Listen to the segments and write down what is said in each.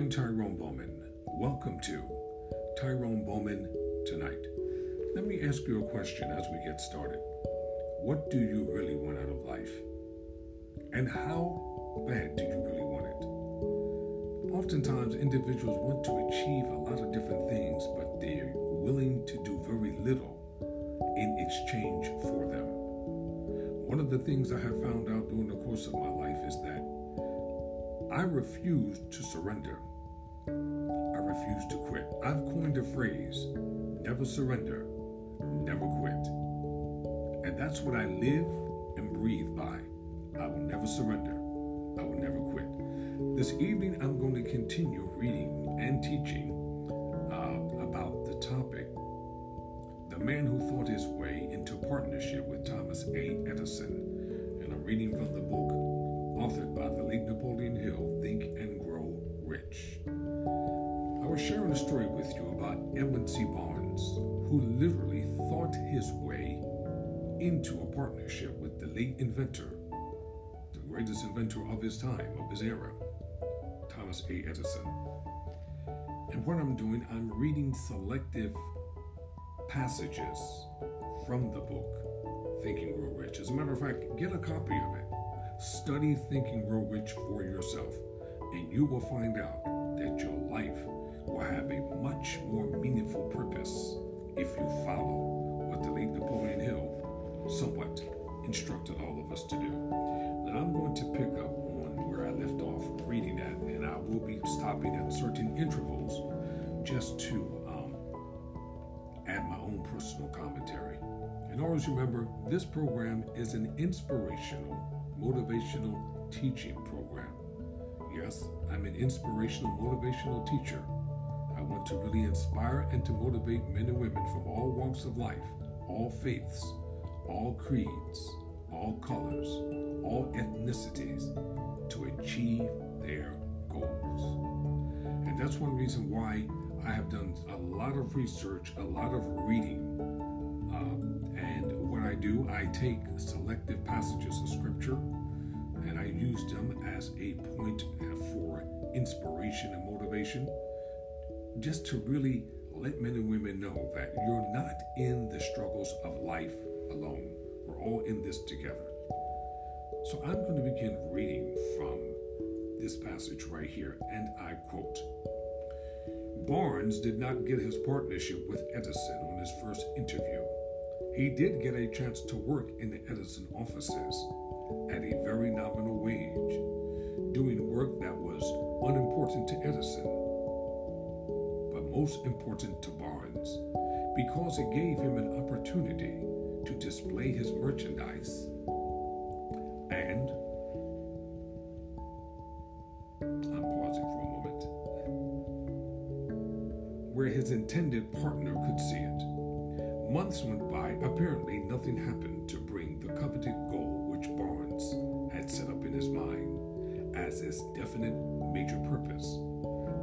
I'm Tyrone Bowman. Welcome to Tyrone Bowman Tonight. Let me ask you a question as we get started. What do you really want out of life? And how bad do you really want it? Oftentimes, individuals want to achieve a lot of different things, but they're willing to do very little in exchange for them. One of the things I have found out during the course of my life is that I refuse to surrender. Refuse to quit. I've coined a phrase never surrender, never quit. And that's what I live and breathe by. I will never surrender. I will never quit. This evening, I'm going to continue reading and teaching uh, about the topic The Man Who Thought His Way into Partnership with Thomas A. Edison. And I'm reading from the book authored by the late Napoleon Hill, Think and Grow Rich. Sharing a story with you about Edwin C. Barnes, who literally thought his way into a partnership with the late inventor, the greatest inventor of his time, of his era, Thomas A. Edison. And what I'm doing, I'm reading selective passages from the book, Think and Grow Rich. As a matter of fact, get a copy of it Study Think and Grow Rich for yourself, and you will find out that your life will have a much more meaningful purpose if you follow what the late Napoleon Hill somewhat instructed all of us to do. Now I'm going to pick up on where I left off reading that, and I will be stopping at certain intervals just to um, add my own personal commentary. And always remember, this program is an inspirational motivational teaching program. Yes, I'm an inspirational motivational teacher. I want to really inspire and to motivate men and women from all walks of life, all faiths, all creeds, all colors, all ethnicities to achieve their goals. And that's one reason why I have done a lot of research, a lot of reading. Um, and what I do, I take selective passages of scripture and I use them as a point for inspiration and motivation, just to really let men and women know that you're not in the struggles of life alone. We're all in this together. So I'm going to begin reading from this passage right here, and I quote Barnes did not get his partnership with Edison on his first interview. He did get a chance to work in the Edison offices at a very nominal wage, doing work that most important to Barnes because it gave him an opportunity to display his merchandise and I'm pausing for a moment where his intended partner could see it. Months went by, apparently nothing happened to bring the coveted goal which Barnes had set up in his mind as his definite major purpose.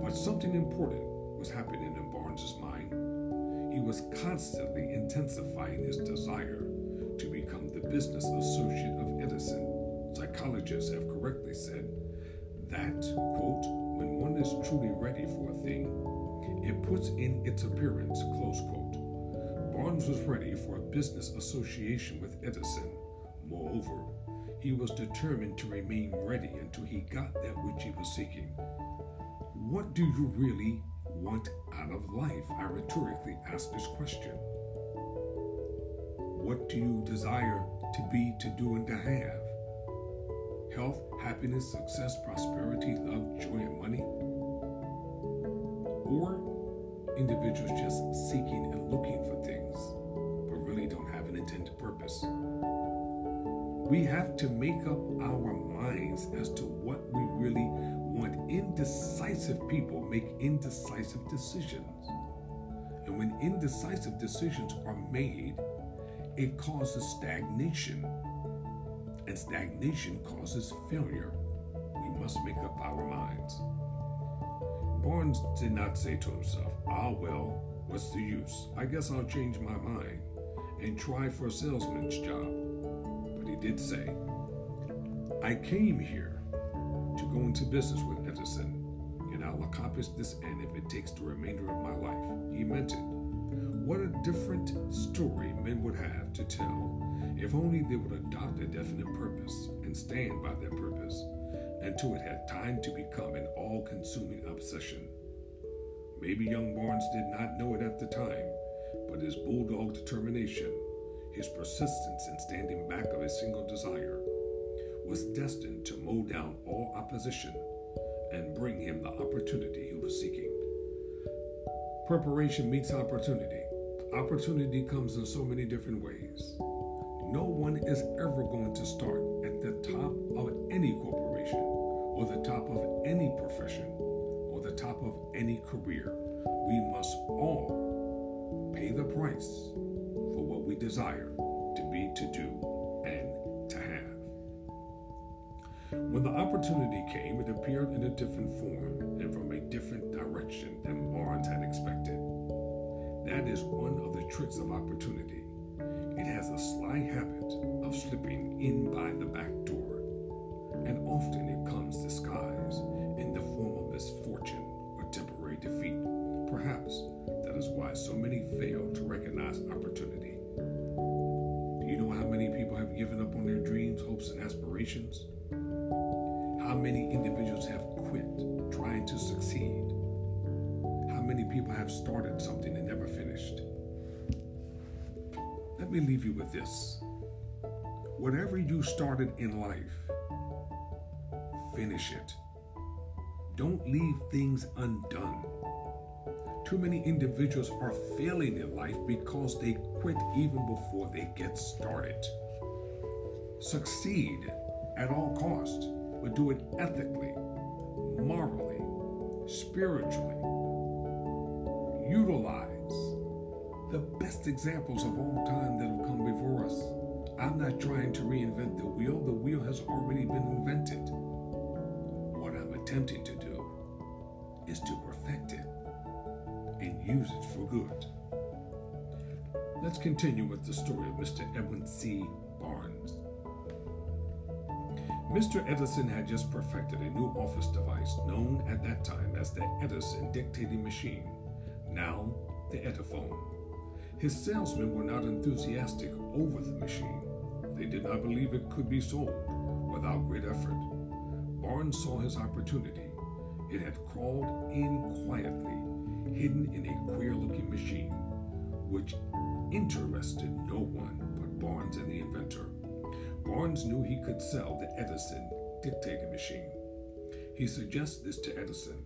But something important was happening in Barnes's mind. He was constantly intensifying his desire to become the business associate of Edison. Psychologists have correctly said that, quote, when one is truly ready for a thing, it puts in its appearance, close quote. Barnes was ready for a business association with Edison Moreover, he was determined to remain ready until he got that which he was seeking. What do you really want out of life? I rhetorically ask this question. What do you desire to be, to do, and to have? Health, happiness, success, prosperity, love, joy, and money? Or individuals just seeking and looking for things, but really don't have an intended purpose? We have to make up our minds as to what we really want. Indecisive people make indecisive decisions. And when indecisive decisions are made, it causes stagnation. And stagnation causes failure. We must make up our minds. Barnes did not say to himself, Ah, well, what's the use? I guess I'll change my mind and try for a salesman's job But he did say, I came here to go into business with Edison, and I'll accomplish this end if it takes the remainder of my life. He meant it. What a different story men would have to tell if only they would adopt a definite purpose and stand by that purpose until it had time to become an all consuming obsession. Maybe young Barnes did not know it at the time, but his bulldog determination, his persistence in standing back of a single desire, was destined to mow down all opposition and bring him the opportunity he was seeking. Preparation meets opportunity. Opportunity comes in so many different ways. No one is ever going to start at the top of any corporation or the top of any profession or the top of any career. We must all pay the price for what we desire to be, to do, When the opportunity came, it appeared in a different form and from a different direction than Barnes had expected. That is one of the tricks of opportunity. It has a sly habit of slipping in by the back door, and often it comes disguised in the form of misfortune or temporary defeat. Perhaps that is why so many fail to recognize opportunity. Do you know how many people have given up on their dreams, hopes, and aspirations? How many individuals have quit trying to succeed? How many people have started something and never finished? Let me leave you with this. Whatever you started in life, finish it. Don't leave things undone. Too many individuals are failing in life because they quit even before they get started. Succeed at all costs but do it ethically, morally, spiritually. Utilize the best examples of all time that have come before us. I'm not trying to reinvent the wheel, the wheel has already been invented. What I'm attempting to do is to perfect it and use it for good. Let's continue with the story of Mr. Edwin C. Mr. Edison had just perfected a new office device known at that time as the Edison dictating machine, now the Ediphone. His salesmen were not enthusiastic over the machine. They did not believe it could be sold without great effort. Barnes saw his opportunity. It had crawled in quietly, hidden in a queer looking machine, which interested no one but Barnes and the inventor. Barnes knew he could sell the Edison dictating machine. He suggested this to Edison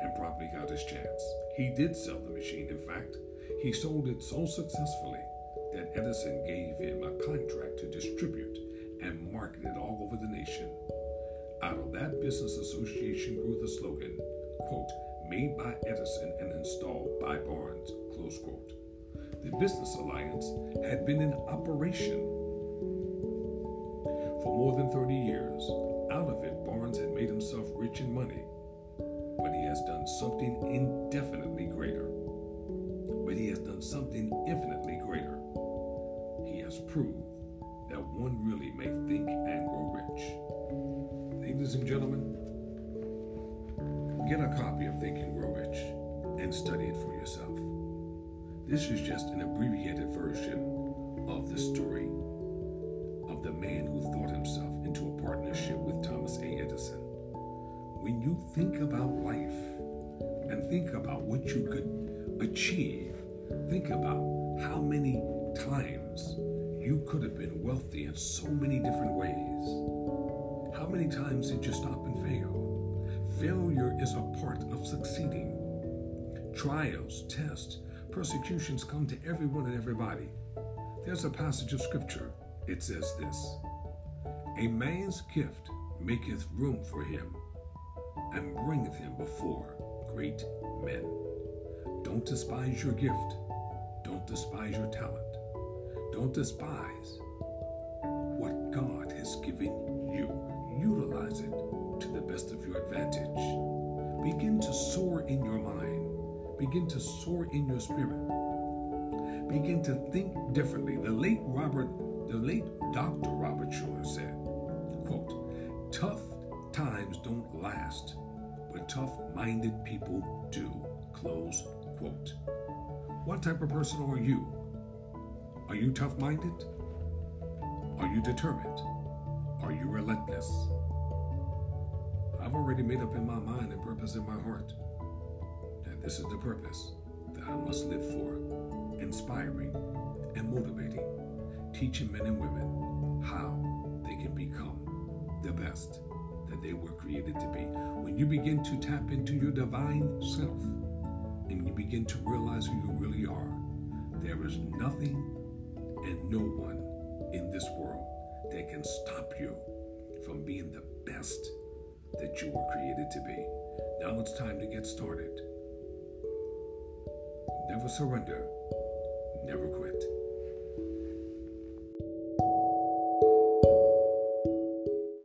and promptly got his chance. He did sell the machine, in fact. He sold it so successfully that Edison gave him a contract to distribute and market it all over the nation. Out of that business association grew the slogan, quote, made by Edison and installed by Barnes, close quote. The business alliance had been in operation more than 30 years. Out of it, Barnes had made himself rich in money, but he has done something indefinitely greater. But he has done something infinitely greater. He has proved that one really may think and grow rich. Ladies and gentlemen, get a copy of Think and Grow Rich and study it for yourself. This is just an abbreviated version of the story think about life and think about what you could achieve, think about how many times you could have been wealthy in so many different ways. How many times did you stop and fail? Failure is a part of succeeding. Trials, tests, persecutions come to everyone and everybody. There's a passage of scripture it says this A man's gift maketh room for him, and bringeth him before great men. Don't despise your gift. Don't despise your talent. Don't despise what God has given you. Utilize it to the best of your advantage. Begin to soar in your mind. Begin to soar in your spirit. Begin to think differently. The late Robert the late Dr. tough minded people do. Close quote. What type of person are you? Are you tough minded? Are you determined? Are you relentless? I've already made up in my mind and purpose in my heart that this is the purpose that I must live for, inspiring and motivating, teaching men and women how they can become the best that they were created to be. When you begin to tap into your divine self and you begin to realize who you really are, there is nothing and no one in this world that can stop you from being the best that you were created to be. Now it's time to get started. Never surrender, never quit.